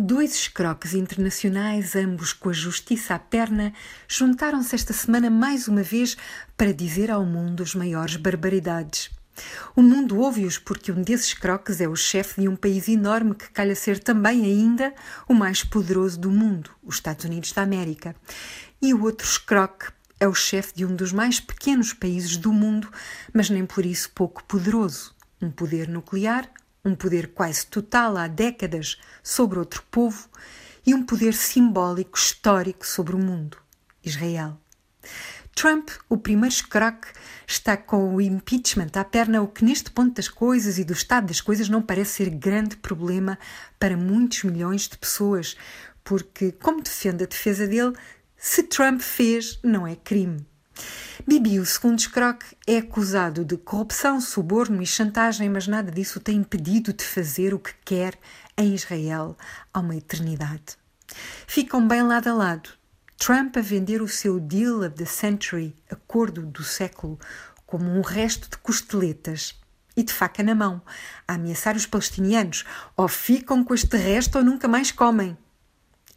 Dois escroques internacionais, ambos com a justiça à perna, juntaram-se esta semana mais uma vez para dizer ao mundo as maiores barbaridades. O mundo ouve-os porque um desses croques é o chefe de um país enorme que calha ser também ainda o mais poderoso do mundo, os Estados Unidos da América. E o outro escroque é o chefe de um dos mais pequenos países do mundo, mas nem por isso pouco poderoso, um poder nuclear um poder quase total há décadas sobre outro povo e um poder simbólico histórico sobre o mundo, Israel. Trump, o primeiro escroque, está com o impeachment à perna, o que neste ponto das coisas e do estado das coisas não parece ser grande problema para muitos milhões de pessoas, porque, como defende a defesa dele, se Trump fez, não é crime. Bibi, o segundo escroque, é acusado de corrupção, suborno e chantagem, mas nada disso o tem impedido de fazer o que quer em Israel há uma eternidade. Ficam bem lado a lado. Trump a vender o seu deal of the century, acordo do século, como um resto de costeletas e de faca na mão, a ameaçar os palestinianos, ou ficam com este resto ou nunca mais comem.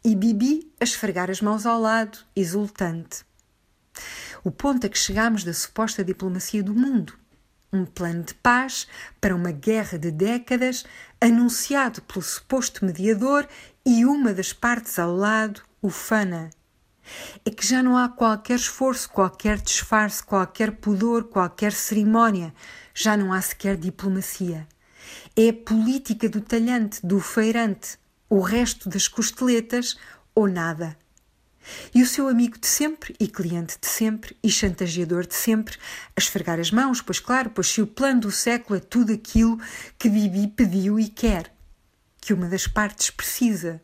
E Bibi a esfregar as mãos ao lado, exultante o ponto a que chegamos da suposta diplomacia do mundo. Um plano de paz para uma guerra de décadas, anunciado pelo suposto mediador e uma das partes ao lado, ufana. É que já não há qualquer esforço, qualquer disfarce, qualquer pudor, qualquer cerimónia, já não há sequer diplomacia. É a política do talhante, do feirante, o resto das costeletas ou nada. E o seu amigo de sempre, e cliente de sempre, e chantageador de sempre, a esfregar as mãos, pois claro, pois se o plano do século é tudo aquilo que Bibi pediu e quer, que uma das partes precisa.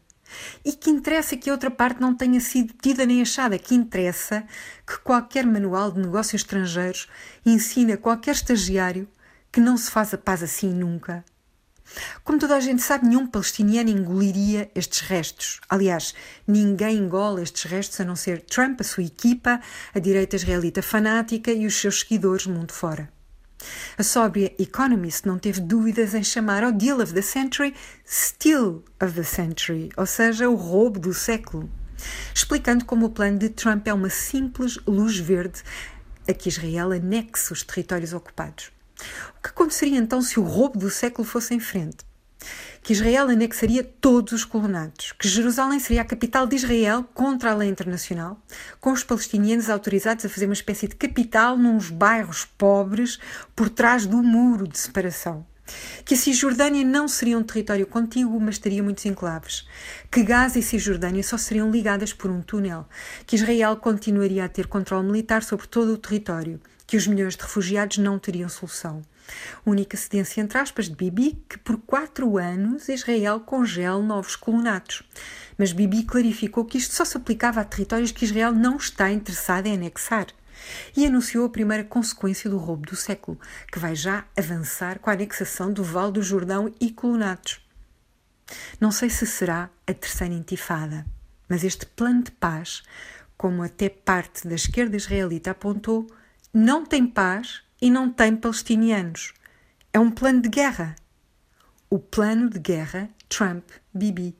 E que interessa que a outra parte não tenha sido tida nem achada, que interessa que qualquer manual de negócios estrangeiros ensina qualquer estagiário que não se faz a paz assim nunca como toda a gente sabe, nenhum palestiniano engoliria estes restos. Aliás, ninguém engole estes restos a não ser Trump, a sua equipa, a direita israelita fanática e os seus seguidores mundo fora. A sóbria Economist não teve dúvidas em chamar ao deal of the century steal of the century, ou seja, o roubo do século, explicando como o plano de Trump é uma simples luz verde a que Israel anexe os territórios ocupados. O que aconteceria então se o roubo do século fosse em frente? Que Israel anexaria todos os colonatos, que Jerusalém seria a capital de Israel contra a lei internacional, com os palestinianos autorizados a fazer uma espécie de capital nos bairros pobres por trás do muro de separação? Que a Cisjordânia não seria um território contíguo, mas teria muitos enclaves, que Gaza e Cisjordânia só seriam ligadas por um túnel, que Israel continuaria a ter controle militar sobre todo o território que os milhões de refugiados não teriam solução. Única cedência, entre aspas, de Bibi, que por quatro anos Israel congela novos colonatos. Mas Bibi clarificou que isto só se aplicava a territórios que Israel não está interessado em anexar. E anunciou a primeira consequência do roubo do século, que vai já avançar com a anexação do Vale do Jordão e colonatos. Não sei se será a terceira intifada, mas este plano de paz, como até parte da esquerda israelita apontou, não tem paz e não tem palestinianos. É um plano de guerra. O plano de guerra Trump-Bibi.